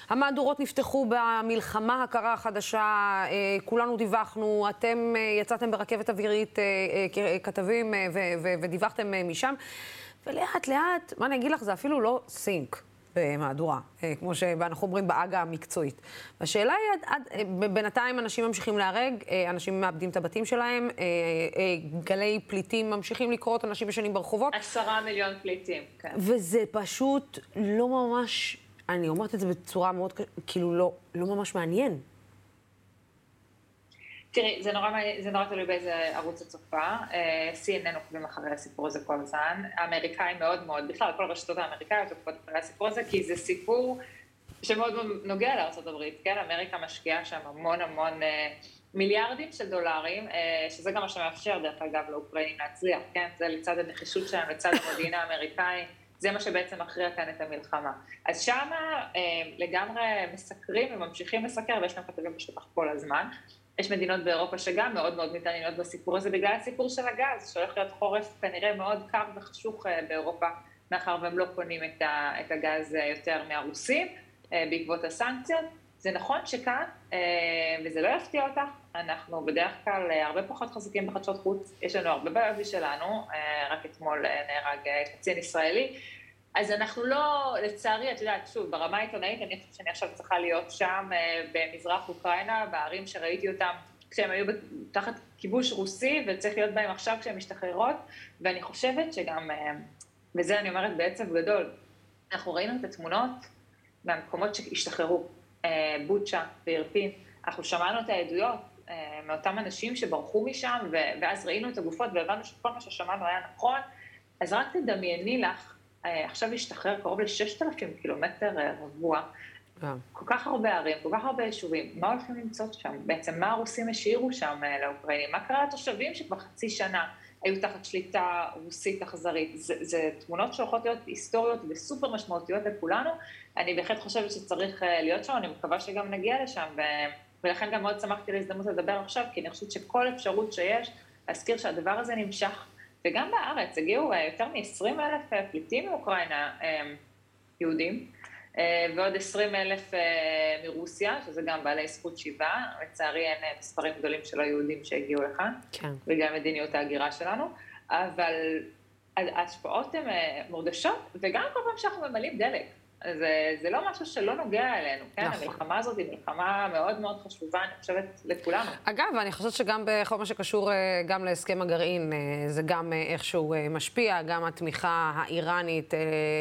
המהדורות נפתחו במלחמה הקרה החדשה, אה, כולנו דיווחנו, אתם אה, יצאתם ברכבת אווירית אה, אה, ככתבים אה, ודיווחתם אה, משם, ולאט לאט, מה אני אגיד לך, זה אפילו לא סינק. במהדורה, אה, כמו שאנחנו אומרים בעגה המקצועית. והשאלה היא, עד, עד, אה, בינתיים אנשים ממשיכים להרג, אה, אנשים מאבדים את הבתים שלהם, גלי פליטים ממשיכים לקרות, אנשים ישנים ברחובות. עשרה מיליון פליטים, כן. וזה פשוט לא ממש, אני אומרת את זה בצורה מאוד, כאילו לא, לא ממש מעניין. תראי, זה נורא, זה נורא תלוי באיזה ערוץ את צופה. אה, CNN עוקבים אחרי הסיפור הזה כל הזמן. האמריקאים מאוד מאוד, בכלל כל הרשתות האמריקאיות עוקבות אחרי הסיפור הזה, כי זה סיפור שמאוד נוגע לארה"ב, כן? אמריקה משקיעה שם המון המון אה, מיליארדים של דולרים, אה, שזה גם מה שמאפשר, דרך אגב, לאוקראינים להצליח, כן? זה לצד הנחישות שלהם, לצד המודיעין האמריקאי. זה מה שבעצם מכריע כאן את המלחמה. אז שמה לגמרי מסקרים וממשיכים לסקר, ויש להם כתבים בשטח כל הזמן. יש מדינות באירופה שגם מאוד מאוד מתעניינות בסיפור הזה בגלל הסיפור של הגז, שהולך להיות חורף כנראה מאוד קר וחשוך אה, באירופה, מאחר והם לא קונים את הגז אה, יותר מהרוסים אה, בעקבות הסנקציות. זה נכון שכאן, וזה לא יפתיע אותך, אנחנו בדרך כלל הרבה פחות חזקים בחדשות חוץ, יש לנו הרבה בעיות משלנו, רק אתמול נהרג קצין ישראלי, אז אנחנו לא, לצערי, את יודעת, שוב, ברמה העיתונאית, אני חושבת שאני עכשיו צריכה להיות שם אה, במזרח אוקראינה, בערים שראיתי אותם כשהם היו תחת כיבוש רוסי, וצריך להיות בהם עכשיו כשהן משתחררות, ואני חושבת שגם, אה, וזה אני אומרת בעצב גדול, אנחנו ראינו את התמונות מהמקומות שהשתחררו, אה, בוצ'ה וירפין, אנחנו שמענו את העדויות מאותם אנשים שברחו משם, ואז ראינו את הגופות והבנו שכל מה ששמענו היה נכון, אז רק תדמייני לך עכשיו השתחרר קרוב ל-6,000 קילומטר אה, רבוע. אה. כל כך הרבה ערים, כל כך הרבה יישובים, מה הולכים למצוא שם? בעצם מה הרוסים השאירו שם לאוקראינים? מה קרה לתושבים שכבר חצי שנה היו תחת שליטה רוסית אכזרית? זה, זה תמונות שהולכות להיות היסטוריות וסופר משמעותיות לכולנו. אני בהחלט חושבת שצריך להיות שם, אני מקווה שגם נגיע לשם, ו... ולכן גם מאוד שמחתי להזדמנות לדבר עכשיו, כי אני חושבת שכל אפשרות שיש, להזכיר שהדבר הזה נמשך וגם בארץ הגיעו אה, יותר מ-20 אלף אה, פליטים מאוקראינה, אה, יהודים, ועוד 20 אלף מרוסיה, שזה גם בעלי זכות שיבה. לצערי אין מספרים גדולים של היהודים שהגיעו לכאן, כן. בגלל מדיניות ההגירה שלנו, אבל ההשפעות הן מורגשות, וגם כל פעם שאנחנו ממלאים דלק, זה, זה לא משהו שלא נוגע אלינו, כן? נכון. המלחמה הזאת היא מלחמה מאוד מאוד חשובה, אני חושבת, לכולנו. אגב, אני חושבת שגם בכל מה שקשור אה, גם להסכם הגרעין, אה, זה גם אה, איכשהו משפיע, גם התמיכה האיראנית,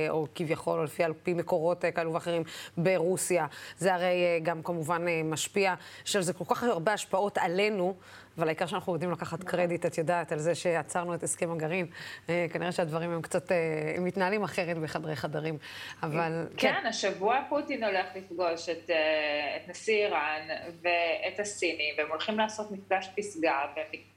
או כביכול, או לפי על פי מקורות כאלו ואחרים, ברוסיה, זה הרי גם כמובן משפיע, על זה כל כך הרבה השפעות עלינו. אבל העיקר שאנחנו יודעים לקחת קרדיט, את יודעת, על זה שעצרנו את הסכם הגרעין. אה, כנראה שהדברים הם קצת, אה, הם מתנהלים אחרת בחדרי חדרים, אבל... כן, כן, השבוע פוטין הולך לפגוש את, אה, את נשיא איראן ואת הסינים, והם הולכים לעשות מפגש פסגה,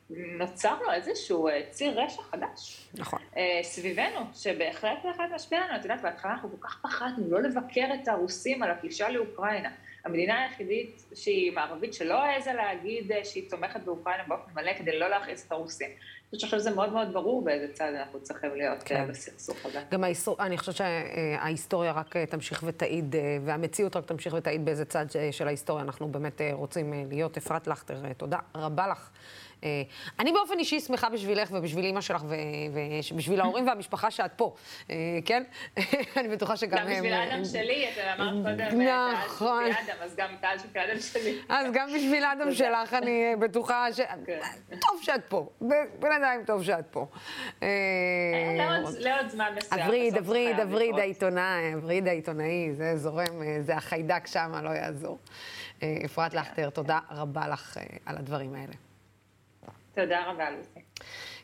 ונוצר לו איזשהו ציר רשע חדש. נכון. סביבנו, שבהחלט בהחלט משפיע לנו. את יודעת, בהתחלה אנחנו כל כך פחדנו לא לבקר את הרוסים על הפלישה לאוקראינה. המדינה היחידית שהיא מערבית שלא העזה להגיד אה, שהיא תומכת באוקראינה באופן מלא כדי לא להכעיס את הרוסים. אני חושבת שזה מאוד מאוד ברור באיזה צד אנחנו צריכים להיות אה, כן. בסכסוך הזה. גם ההיסטור... אני חושבת שההיסטוריה רק אה, תמשיך ותעיד, והמציאות רק תמשיך ותעיד באיזה צד של ההיסטוריה אנחנו באמת רוצים להיות. אפרת לכטר, תודה רבה לך. אה, אני באופן אישי שמחה בשבילך ובשביל אימא שלך ובשביל ההורים והמשפחה שאת פה, אה, כן? (laughs) אני בטוחה שגם הם... גם בשביל האדם אה, שלי, אתה אמרת קודם, נכון. אדם, אז גם טל של אדם שלי. אז גם בשביל אדם שלך אני בטוחה ש... כן. טוב שאת פה, בינתיים טוב שאת פה. לעוד זמן מסוים. הווריד, הווריד, הווריד העיתונאי, הווריד העיתונאי, זה זורם, זה החיידק שם, לא יעזור. אפרת לכטר, תודה רבה לך על הדברים האלה. תודה רבה, לוסי.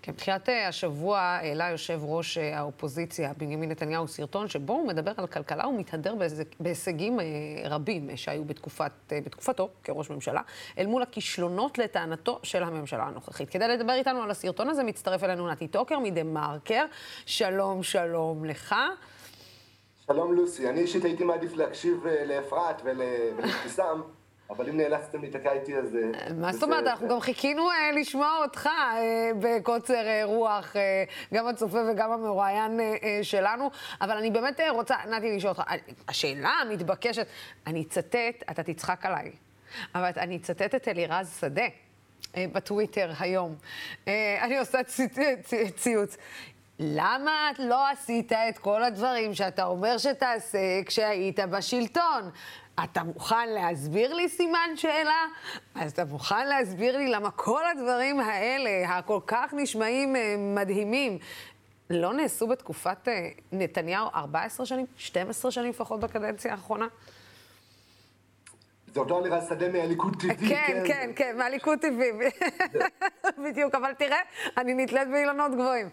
כן, בתחילת אה, השבוע העלה יושב ראש אה, האופוזיציה, בנימין נתניהו, סרטון שבו הוא מדבר על כלכלה ומתהדר בהישגים אה, רבים שהיו בתקופת, בתקופתו כראש ממשלה, אל מול הכישלונות לטענתו של הממשלה הנוכחית. כדי לדבר איתנו על הסרטון הזה, מצטרף אלינו נתי טוקר מדה מרקר. שלום, שלום לך. שלום, לוסי. אני אישית הייתי מעדיף להקשיב לאפרת ולאבתיסאם. אבל אם נאלצתם להיתקע איתי, אז... אה, מה זאת אומרת? אנחנו גם חיכינו אה, לשמוע אותך אה, בקוצר רוח, גם הצופה וגם המרואיין שלנו, אבל אני באמת רוצה, נתי, לשאול אותך, השאלה המתבקשת, אני אצטט, אתה תצחק עליי, אבל אני אצטט את אלירז שדה. בטוויטר היום. אני עושה ציוץ. למה את לא עשית את כל הדברים שאתה אומר שתעשה כשהיית בשלטון? אתה מוכן להסביר לי סימן שאלה? אז אתה מוכן להסביר לי למה כל הדברים האלה, הכל כך נשמעים אה, מדהימים, לא נעשו בתקופת אה, נתניהו 14 שנים, 12 שנים לפחות בקדנציה האחרונה? זה אותו נראה שדה מהליכוד טבעי, כן? כן, כן, כן, מהליכוד טבעי. בדיוק, אבל תראה, אני נתלית באילנות גבוהים.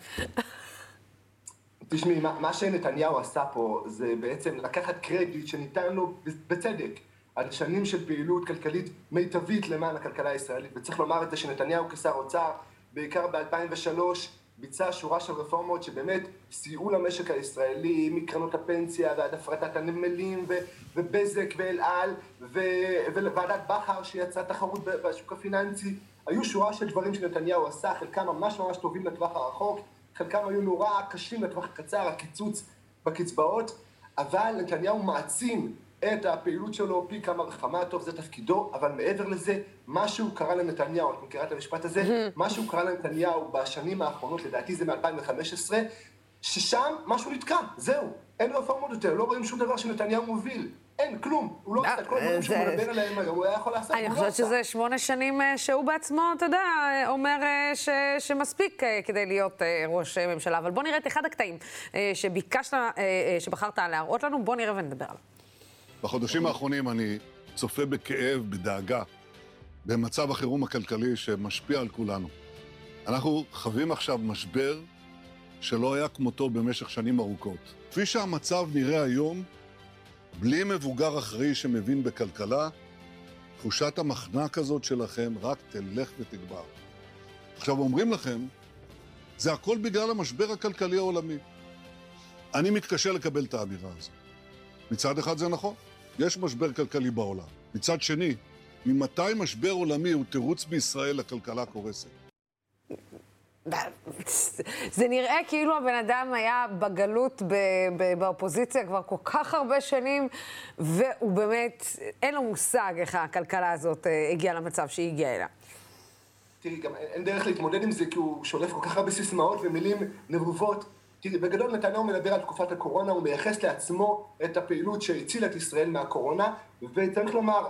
תשמעי, מה, מה שנתניהו עשה פה זה בעצם לקחת קרדיט שניתן לו בצדק על שנים של פעילות כלכלית מיטבית למען הכלכלה הישראלית. וצריך לומר את זה שנתניהו כשר אוצר, בעיקר ב-2003, ביצע שורה של רפורמות שבאמת סייעו למשק הישראלי, מקרנות הפנסיה ועד הפרטת הנמלים ו- ובזק ואל על ו- וועדת בכר שיצרה תחרות בשוק הפיננסי. היו שורה של דברים שנתניהו עשה, חלקם ממש ממש טובים לטווח הרחוק. חלקם היו נורא קשים לטווח הקצר, הקיצוץ בקצבאות, אבל נתניהו מעצים את הפעילות שלו פי כמה וכמה, טוב, זה תפקידו, אבל מעבר לזה, משהו קרה לנתניהו, את מכירה את המשפט הזה? (laughs) משהו קרה לנתניהו בשנים האחרונות, לדעתי זה מ-2015, ששם משהו נתקע, זהו, אין רפורמות יותר, לא רואים שום דבר שנתניהו מוביל. אין, כלום. הוא לא עושה את כל הדברים שהוא מדבר עליהם היום, הוא היה יכול לעשות, אני לא חושבת שזה שמונה שנים אה, שהוא בעצמו, אתה יודע, אומר אה, שמספיק אה, כדי להיות ראש ממשלה. אבל בוא נראה את אחד הקטעים שביקשת, שבחרת להראות לנו, בוא נראה ונדבר עליו. בחודשים האחרונים אני צופה בכאב, בדאגה, במצב החירום הכלכלי שמשפיע על כולנו. אנחנו חווים עכשיו משבר שלא היה כמותו במשך שנים ארוכות. כפי שהמצב נראה היום, בלי מבוגר אחראי שמבין בכלכלה, תחושת המחנק הזאת שלכם רק תלך ותגבר. עכשיו, אומרים לכם, זה הכל בגלל המשבר הכלכלי העולמי. אני מתקשה לקבל את האמירה הזו. מצד אחד זה נכון, יש משבר כלכלי בעולם. מצד שני, ממתי משבר עולמי הוא תירוץ בישראל לכלכלה קורסת? זה נראה כאילו הבן אדם היה בגלות באופוזיציה כבר כל כך הרבה שנים, והוא באמת, אין לו מושג איך הכלכלה הזאת אה, הגיעה למצב שהיא הגיעה אליה. תראי, גם אין דרך להתמודד עם זה, כי הוא שולף כל כך הרבה סיסמאות ומילים נבובות. כי בגדול נתניהו מדבר על תקופת הקורונה, הוא מייחס לעצמו את הפעילות שהצילה את ישראל מהקורונה, וצריך לומר,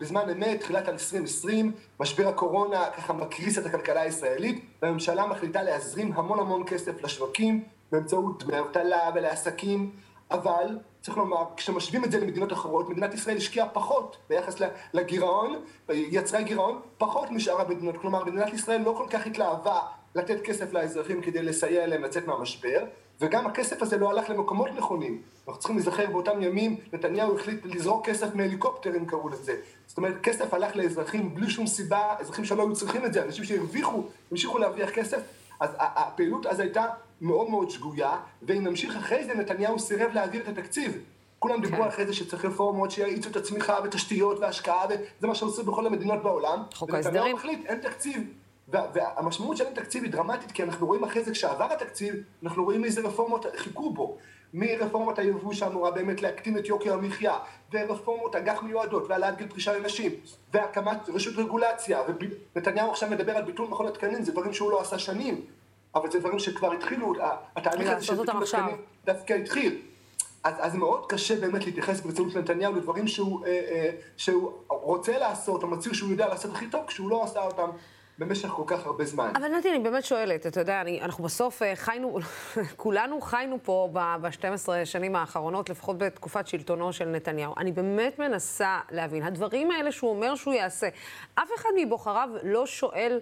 בזמן אמת, תחילת 2020, משבר הקורונה ככה מקריס את הכלכלה הישראלית, והממשלה מחליטה להזרים המון המון כסף לשווקים באמצעות דמי אבטלה ולעסקים, אבל צריך לומר, כשמשווים את זה למדינות אחרות, מדינת ישראל השקיעה פחות ביחס לגירעון, יצרה גירעון, פחות משאר המדינות. כלומר, מדינת ישראל לא כל כך התלהבה לתת כסף לאזרחים כדי לסייע להם לצאת מהמשבר, וגם הכסף הזה לא הלך למקומות נכונים. אנחנו צריכים להיזכר באותם ימים, נתניהו החליט לזרוק כסף מהליקופטרים קראו לזה. זאת אומרת, כסף הלך לאזרחים בלי שום סיבה, אזרחים שלא היו צריכים את זה, אנשים שהרוויחו, המשיכו להרוויח כסף, אז הפעילות אז הייתה מאוד מאוד שגויה, ואם נמשיך אחרי זה, נתניהו סירב להעביר את התקציב. כולם דיברו כן. אחרי זה שצריך רפורמות שיאיצו את הצמיחה ותשתיות והשקעה, וזה מה שעושים בכל המדינות בעולם. חוק ההסדרים. ונתניהו מחליט, אין תקציב. והמשמעות של אין תקציב היא דרמטית, כי אנחנו רואים אחרי זה, כשעבר התקציב, אנחנו רואים איזה רפורמות חיכו בו. מרפורמת היבוא שאמורה באמת להקטין את יוקר המחיה, ורפורמות אג"ח מיועדות, והעלאת גיל פרישה לנשים, והקמת רשות רגולציה, ונתניהו עכשיו מדבר על ביטול מכון התקנים, זה דברים שהוא לא עשה שנים, אבל זה דברים שכבר התחילו, התהליך הזה של ביטול התקנים דווקא התחיל. אז, אז מאוד קשה באמת להתייחס ברצינות לנתניהו לדברים שהוא, אה, אה, שהוא רוצה לעשות, או מצהיר שהוא יודע לעשות הכי טוב, כשהוא לא עשה אותם במשך כל כך הרבה זמן. אבל נתי, אני באמת שואלת, אתה יודע, אני, אנחנו בסוף אה, חיינו, (laughs) כולנו חיינו פה ב-12 שנים האחרונות, לפחות בתקופת שלטונו של נתניהו. אני באמת מנסה להבין, הדברים האלה שהוא אומר שהוא יעשה, אף אחד מבוחריו לא שואל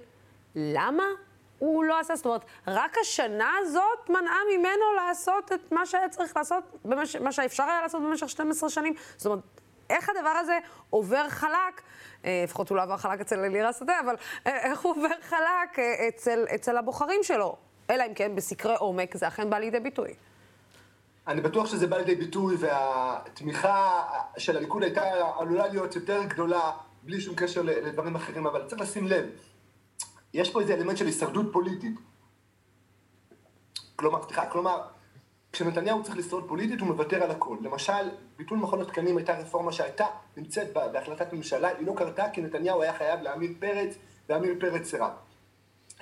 למה הוא לא עשה, זאת אומרת, רק השנה הזאת מנעה ממנו לעשות את מה שהיה צריך לעשות, במש... מה שאפשר היה לעשות במשך 12 שנים. זאת אומרת, איך הדבר הזה עובר חלק, אה, לפחות הוא לא עבר חלק אצל אלירה שדה, אבל אה, איך הוא עובר חלק אה, אצל, אצל הבוחרים שלו? אלא אם כן בסקרי עומק זה אכן בא לידי ביטוי. אני בטוח שזה בא לידי ביטוי, והתמיכה של הליכוד הייתה עלולה להיות יותר גדולה, בלי שום קשר לדברים אחרים, אבל צריך לשים לב, יש פה איזה אלמנט של הישרדות פוליטית. כלומר, סליחה, כלומר, כשנתניהו צריך לשרוד פוליטית הוא מוותר על הכל. למשל, ביטול מכון התקנים הייתה רפורמה שהייתה נמצאת בהחלטת ממשלה, היא לא קרתה כי נתניהו היה חייב לעמיר פרץ, ועמיר פרץ סירב.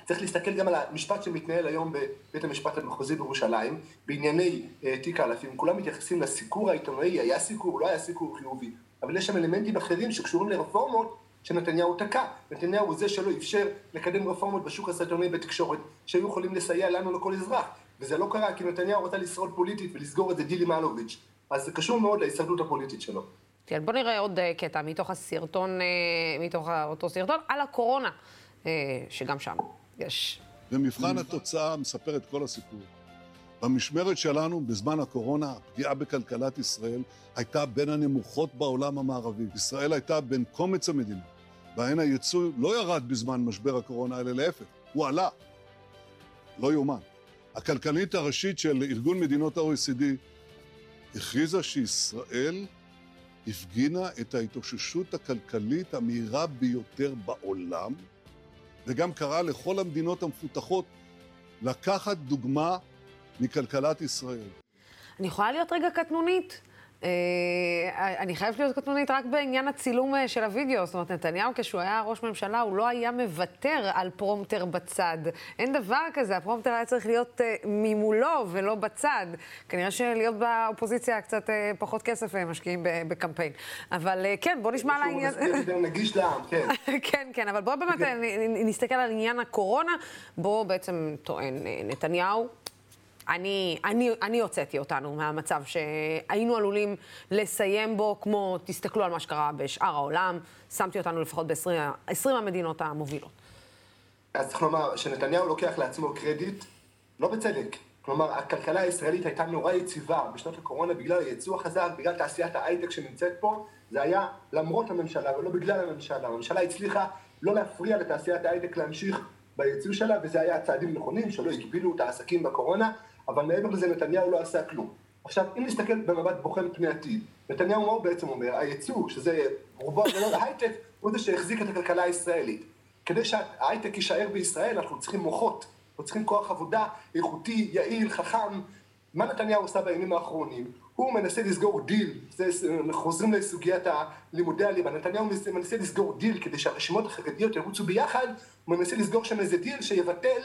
צריך להסתכל גם על המשפט שמתנהל היום בבית המשפט המחוזי בירושלים, בענייני אה, תיק האלפים. כולם מתייחסים לסיקור העיתונאי, היה סיקור, לא היה סיקור חיובי. אבל יש שם אלמנטים אחרים שקשורים לרפורמות שנתניהו תקע. נתניהו הוא זה שלא אפשר לקדם רפורמות בשוק הסרטוני בתקשורת, שהיו יכולים לסייע לנו לכל אזרח. וזה לא קרה כי נתניהו רצה לשרוד פוליטית ולסגור את זה דיל עם אלוביץ'. אז זה קשור מאוד להישרדות הפוליטית שלו. כן, בוא נראה עוד אה, קטע מתוך הסרטון, אה, מתוך אותו סרטון, על הקורונה, אה, שגם שם יש. ומבחן התוצאה מספר את כל הסיפור. במשמרת שלנו, בזמן הקורונה, הפגיעה בכלכלת ישראל הייתה בין הנמוכות בעולם המערבי. ישראל הייתה בין קומץ המדינות, בהן הייצוא לא ירד בזמן משבר הקורונה, אלא להפך, הוא עלה. לא יאומן. הכלכלית הראשית של ארגון מדינות ה-OECD הכריזה שישראל הפגינה את ההתאוששות הכלכלית המהירה ביותר בעולם, וגם קראה לכל המדינות המפותחות לקחת דוגמה מכלכלת ישראל. אני יכולה להיות רגע קטנונית? אה, אני חייבת להיות קטנונית רק בעניין הצילום אה, של הוידאו. זאת אומרת, נתניהו, כשהוא היה ראש ממשלה, הוא לא היה מוותר על פרומטר בצד. אין דבר כזה, הפרומטר היה צריך להיות אה, ממולו ולא בצד. כנראה שלהיות באופוזיציה קצת פחות כסף משקיעים בקמפיין. אבל כן, בוא נשמע על העניין... הוא נגיש לעם, כן. (laughs) כן, כן, אבל בואו באמת נסתכל על עניין הקורונה. בו בעצם טוען נתניהו, אני, אני, אני הוצאתי אותנו מהמצב שהיינו עלולים לסיים בו, כמו, תסתכלו על מה שקרה בשאר העולם, שמתי אותנו לפחות ב-20 המדינות המובילות. אז צריך לומר שנתניהו לוקח לעצמו קרדיט, לא בצדק. כלומר, הכלכלה הישראלית הייתה נורא יציבה בשנות הקורונה בגלל הייצוא החזק, בגלל תעשיית ההייטק שנמצאת פה, זה היה למרות הממשלה ולא בגלל הממשלה. הממשלה הצליחה לא להפריע לתעשיית ההייטק להמשיך בייצוא שלה, וזה היה צעדים נכונים שלא הגבילו את העסקים בקורונה, אבל מעבר לזה נתניהו לא עשה כלום. עכשיו, אם נסתכל במבט בוחן פני עתיד, נתניהו מה הוא בעצם אומר? הייצוא, שזה רובו הגדול ההייטק, הוא זה שהחזיק את הכלכלה הישראלית. כדי שההייטק יישאר בישראל, אנחנו צריכים מוחות, אנחנו צריכים כוח עבודה איכותי, יעיל, חכם. מה נתניהו עושה בימים האחרונים? הוא מנסה לסגור דיל, חוזרים לסוגיית לימודי הליבה, נתניהו מנסה לסגור דיל כדי שהרשימות החרדיות ירוצו ביחד, הוא מנסה לסגור שם איזה דיל שיבטל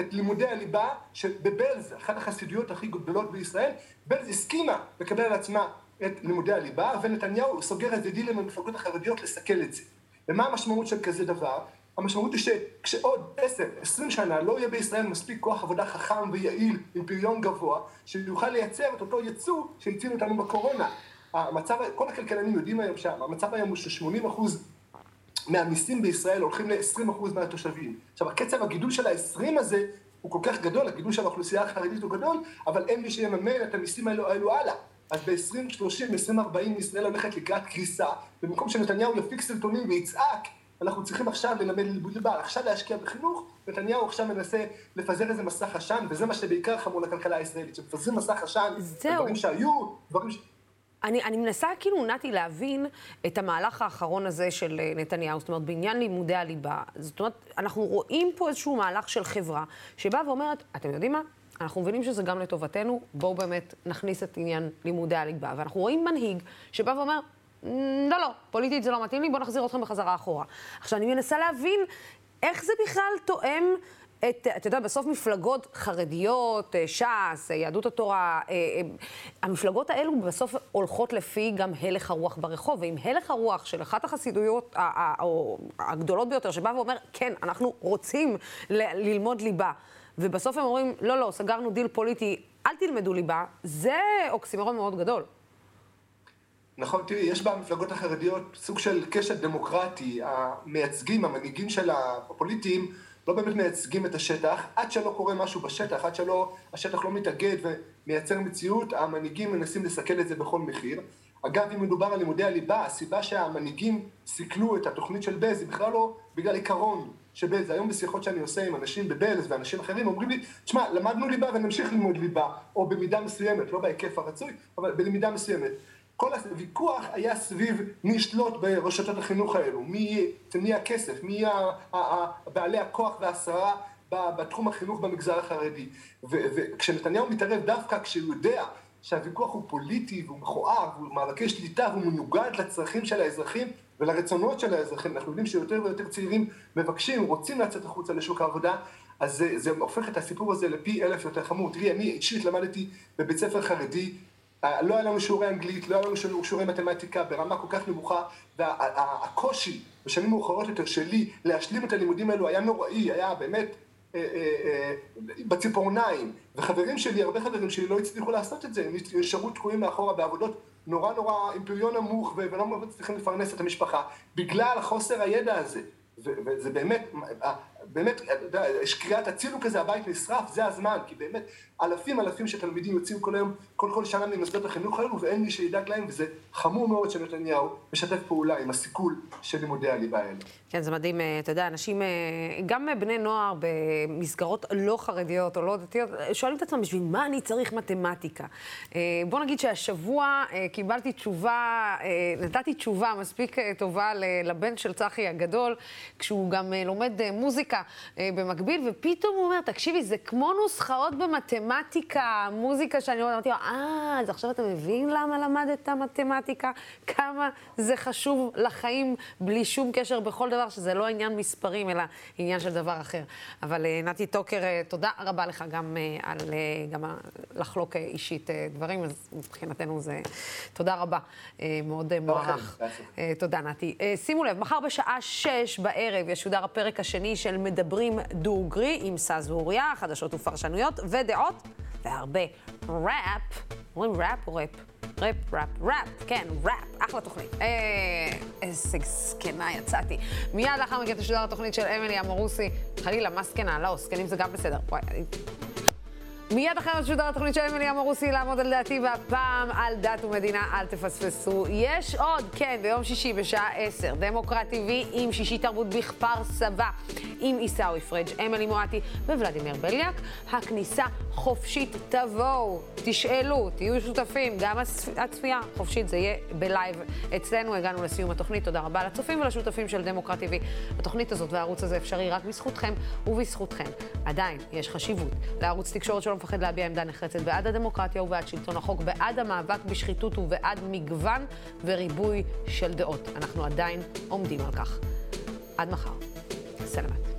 את לימודי הליבה שבבלז, אחת החסידויות הכי גדולות בישראל, בלז הסכימה לקבל על עצמה את לימודי הליבה, ונתניהו סוגר את זה דיל עם המפלגות החרדיות לסכל את זה. ומה המשמעות של כזה דבר? המשמעות היא שכשעוד עשר, עשרים שנה לא יהיה בישראל מספיק כוח עבודה חכם ויעיל עם פריון גבוה, שיוכל לייצר את אותו יצוא שהציל אותנו בקורונה. המצב, כל הכלכלנים יודעים היום שהמצב היום הוא ש-80 אחוז מהמיסים בישראל הולכים ל-20 אחוז מהתושבים. עכשיו, הקצב הגידול של ה-20 הזה הוא כל כך גדול, הגידול של האוכלוסייה החרדית הוא גדול, אבל אין מי שיממן את המיסים האלו, האלו הלאה. אז ב-2030, 2040 ישראל הולכת לקראת קריסה, במקום שנתניהו יפיק סרטונים ויצעק אנחנו צריכים עכשיו ללמד לימוד ליבה, עכשיו להשקיע בחינוך, נתניהו עכשיו מנסה לפזר איזה מסך עשן, וזה מה שבעיקר חמור לכלכלה הישראלית, שמפזרים מסך עשן, דברים שהיו, דברים ש... אני, אני מנסה כאילו, נתי, להבין את המהלך האחרון הזה של אה, נתניהו, זאת אומרת, בעניין לימודי הליבה. זאת אומרת, אנחנו רואים פה איזשהו מהלך של חברה שבאה ואומרת, אתם יודעים מה? אנחנו מבינים שזה גם לטובתנו, בואו באמת נכניס את עניין לימודי הליבה. ואנחנו רואים מנהיג שבא ואומר, לא, לא, פוליטית זה לא מתאים לי, בואו נחזיר אתכם בחזרה אחורה. עכשיו, אני מנסה להבין איך זה בכלל תואם את, אתה יודע, בסוף מפלגות חרדיות, אה, ש"ס, אה, יהדות התורה, אה, המפלגות האלו בסוף הולכות לפי גם הלך הרוח ברחוב, ועם הלך הרוח של אחת החסידויות הגדולות ביותר, שבא ואומר, כן, אנחנו רוצים ללמוד ליבה, ובסוף הם אומרים, לא, לא, סגרנו דיל פוליטי, אל תלמדו ליבה, זה אוקסימרון מאוד גדול. נכון, תראי, יש במפלגות החרדיות סוג של קשת דמוקרטי, המייצגים, המנהיגים של הפוליטיים, לא באמת מייצגים את השטח, עד שלא קורה משהו בשטח, עד שהשטח לא מתאגד ומייצר מציאות, המנהיגים מנסים לסכל את זה בכל מחיר. אגב, אם מדובר על לימודי הליבה, הסיבה שהמנהיגים סיכלו את התוכנית של בז היא בכלל לא בגלל עיקרון שבלז. היום בשיחות שאני עושה עם אנשים בבלז ואנשים אחרים אומרים לי, תשמע, למדנו ליבה ונמשיך ללמוד ליבה, או במידה מסוימת, לא בהיקף הרצוי, אבל בלמידה מסוימת. כל הוויכוח היה סביב מי ישלוט ברשתות החינוך האלו, מי, מי הכסף, מי בעלי הכוח והשררה בתחום החינוך במגזר החרדי. וכשנתניהו מתערב דווקא כשהוא יודע שהוויכוח הוא פוליטי והוא מכוער והוא מאבקי שליטה והוא מנוגד לצרכים של האזרחים ולרצונות של האזרחים, אנחנו יודעים שיותר ויותר צעירים מבקשים, רוצים לצאת החוצה לשוק העבודה, אז זה, זה הופך את הסיפור הזה לפי אלף יותר חמור. תראי, אני אישית למדתי בבית ספר חרדי לא היה לנו שיעורי אנגלית, לא היה לנו שיעורי מתמטיקה ברמה כל כך נמוכה, והקושי בשנים מאוחרות יותר שלי להשלים את הלימודים האלו היה נוראי, היה באמת אה, אה, בציפורניים. וחברים שלי, הרבה חברים שלי לא הצליחו לעשות את זה, הם נשארו תקועים מאחורה בעבודות נורא נורא עם פריון נמוך ולא מצליחים לפרנס את המשפחה, בגלל חוסר הידע הזה. וזה באמת, באמת, יש קריאת הצילו כזה, הבית נשרף, זה הזמן, כי באמת אלפים אלפים של תלמידים יוצאים כל היום, כל כל שנה ממוסדות החינוך האלו, ואין מי שידאג להם, וזה חמור מאוד שנתניהו משתף פעולה עם הסיכול של לימודי הליבה האלו. כן, זה מדהים, אה, אתה יודע, אנשים, אה, גם בני נוער במסגרות לא חרדיות או לא דתיות, שואלים את עצמם, בשביל מה אני צריך מתמטיקה? אה, בוא נגיד שהשבוע קיבלתי תשובה, נתתי תשובה מספיק טובה לבן של צחי הגדול, כשהוא גם לומד מוזיקה במקביל, ופתאום הוא אומר, תקשיבי, זה כמו נוסחאות במתמטיקה. מתמטיקה, מוזיקה שאני אמרתי לו, אה, אז עכשיו אתה מבין למה למדת מתמטיקה? כמה זה חשוב לחיים בלי שום קשר בכל דבר, שזה לא עניין מספרים, אלא עניין של דבר אחר. אבל אה, נתי טוקר, אה, תודה רבה לך גם אה, על גם לחלוק אישית דברים, אז מבחינתנו זה... תודה רבה, מאוד מוערך. תודה, נתי. שימו לב, מחר בשעה שש בערב ישודר הפרק השני של מדברים דוגרי עם סאז ואוריה, חדשות ופרשנויות ודעות. והרבה ראפ, אומרים ראפ או ראפ? ראפ, ראפ, ראפ, כן, ראפ, אחלה תוכנית. אה, איזה זקנה יצאתי. מיד לאחר מכן תשודר התוכנית של אמילי אמורוסי. חלילה, מה זקנה? לא, זקנים זה גם בסדר. וואי, מיד אחרי תשודר התוכנית של אמילי אמרוסי לעמוד על דעתי, והפעם על דת ומדינה, אל תפספסו. יש עוד, כן, ביום שישי בשעה 10, דמוקרט TV עם שישי תרבות בכפר סבא, עם עיסאווי פריג', אמילי מואטי וולדימיר בליאק. הכניסה חופשית, תבואו, תשאלו, תהיו שותפים, גם הצפייה חופשית, זה יהיה בלייב אצלנו. הגענו לסיום התוכנית, תודה רבה לצופים ולשותפים של דמוקרט TV. התוכנית הזאת והערוץ הזה אפשרי רק בזכותכם ובזכותכן. עדיין יש חשיבות לערוץ תקשורת שלא מפחד להביע עמדה נחרצת בעד הדמוקרטיה ובעד שלטון החוק, בעד המאבק בשחיתות ובעד מגוון וריבוי של דעות. אנחנו עדיין עומדים על כך. עד מחר. סלמת.